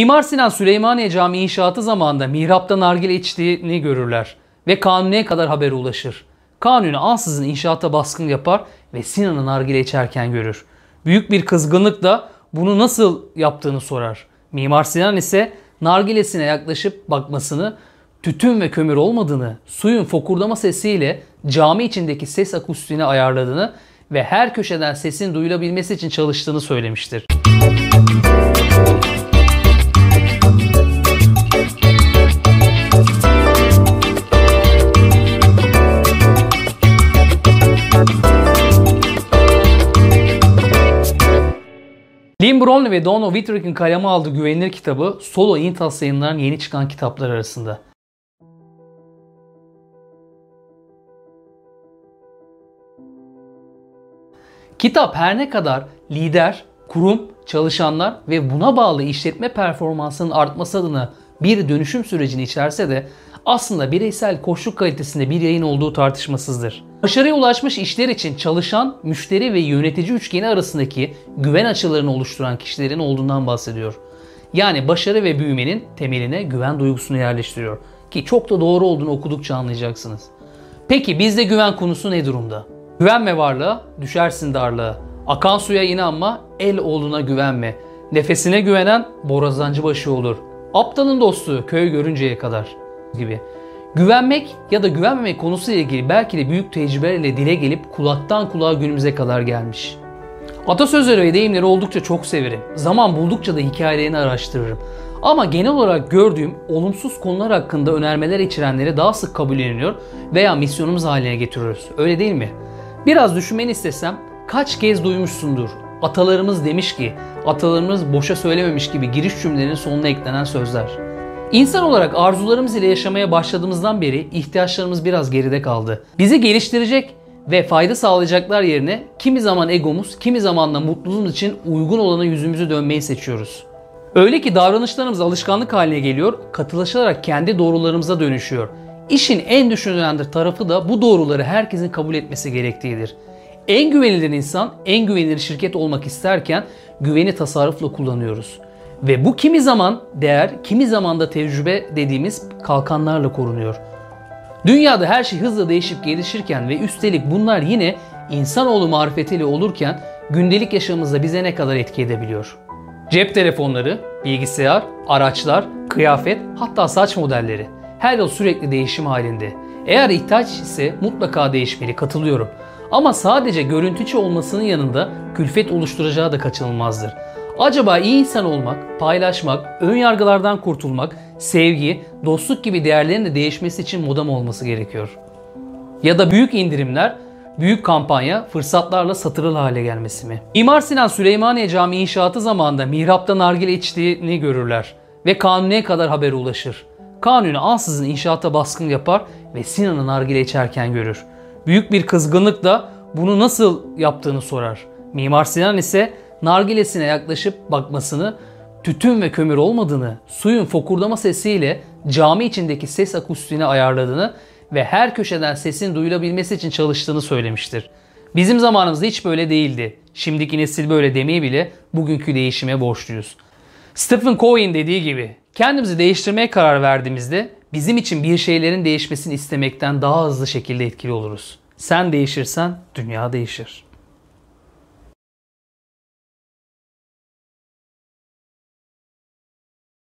Mimar Sinan Süleymaniye Camii inşaatı zamanında mihrapta nargile içtiğini görürler ve Kanuni'ye kadar haber ulaşır. Kanuni ansızın inşaata baskın yapar ve Sinan'ı nargile içerken görür. Büyük bir kızgınlıkla bunu nasıl yaptığını sorar. Mimar Sinan ise nargilesine yaklaşıp bakmasını, tütün ve kömür olmadığını, suyun fokurdama sesiyle cami içindeki ses akustiğini ayarladığını ve her köşeden sesin duyulabilmesi için çalıştığını söylemiştir. Lynn Brown ve Donald Whitrick'in kaleme aldığı güvenilir kitabı Solo Intas yayınlarının yeni çıkan kitaplar arasında. Kitap her ne kadar lider, kurum, çalışanlar ve buna bağlı işletme performansının artması adına bir dönüşüm sürecini içerse de aslında bireysel koşuluk kalitesinde bir yayın olduğu tartışmasızdır. Başarıya ulaşmış işler için çalışan, müşteri ve yönetici üçgeni arasındaki güven açılarını oluşturan kişilerin olduğundan bahsediyor. Yani başarı ve büyümenin temeline güven duygusunu yerleştiriyor. Ki çok da doğru olduğunu okudukça anlayacaksınız. Peki bizde güven konusu ne durumda? Güvenme varlığa, düşersin darlığa. Akan suya inanma, el oğluna güvenme. Nefesine güvenen borazancı başı olur. Aptalın dostu köy görünceye kadar gibi. Güvenmek ya da güvenmemek konusuyla ilgili belki de büyük tecrübelerle dile gelip kulaktan kulağa günümüze kadar gelmiş. Atasözleri ve deyimleri oldukça çok severim. Zaman buldukça da hikayelerini araştırırım. Ama genel olarak gördüğüm olumsuz konular hakkında önermeler içerenleri daha sık kabulleniyor veya misyonumuz haline getiriyoruz. Öyle değil mi? Biraz düşünmeni istesem kaç kez duymuşsundur. Atalarımız demiş ki, atalarımız boşa söylememiş gibi giriş cümlelerinin sonuna eklenen sözler. İnsan olarak arzularımız ile yaşamaya başladığımızdan beri ihtiyaçlarımız biraz geride kaldı. Bizi geliştirecek ve fayda sağlayacaklar yerine kimi zaman egomuz, kimi zaman da mutluluğumuz için uygun olana yüzümüzü dönmeyi seçiyoruz. Öyle ki davranışlarımız alışkanlık haline geliyor, katılaşarak kendi doğrularımıza dönüşüyor. İşin en düşünülen tarafı da bu doğruları herkesin kabul etmesi gerektiğidir. En güvenilir insan, en güvenilir şirket olmak isterken güveni tasarrufla kullanıyoruz. Ve bu kimi zaman değer, kimi zaman da tecrübe dediğimiz kalkanlarla korunuyor. Dünyada her şey hızla değişip gelişirken ve üstelik bunlar yine insanoğlu marifetiyle olurken gündelik yaşamımızda bize ne kadar etki edebiliyor? Cep telefonları, bilgisayar, araçlar, kıyafet hatta saç modelleri her yıl sürekli değişim halinde. Eğer ihtiyaç ise mutlaka değişmeli katılıyorum. Ama sadece görüntüçü olmasının yanında külfet oluşturacağı da kaçınılmazdır. Acaba iyi insan olmak, paylaşmak, ön yargılardan kurtulmak, sevgi, dostluk gibi değerlerin de değişmesi için moda mı olması gerekiyor? Ya da büyük indirimler, büyük kampanya fırsatlarla satırıl hale gelmesi mi? İmar Sinan Süleymaniye Camii inşaatı zamanında mihrapta nargile içtiğini görürler ve Kanuni'ye kadar haber ulaşır. Kanuni ansızın inşaata baskın yapar ve Sinan'ı nargile içerken görür. Büyük bir kızgınlıkla bunu nasıl yaptığını sorar. Mimar Sinan ise nargilesine yaklaşıp bakmasını, tütün ve kömür olmadığını, suyun fokurdama sesiyle cami içindeki ses akustiğini ayarladığını ve her köşeden sesin duyulabilmesi için çalıştığını söylemiştir. Bizim zamanımızda hiç böyle değildi. Şimdiki nesil böyle demeye bile bugünkü değişime borçluyuz. Stephen Covey'in dediği gibi kendimizi değiştirmeye karar verdiğimizde bizim için bir şeylerin değişmesini istemekten daha hızlı şekilde etkili oluruz. Sen değişirsen dünya değişir.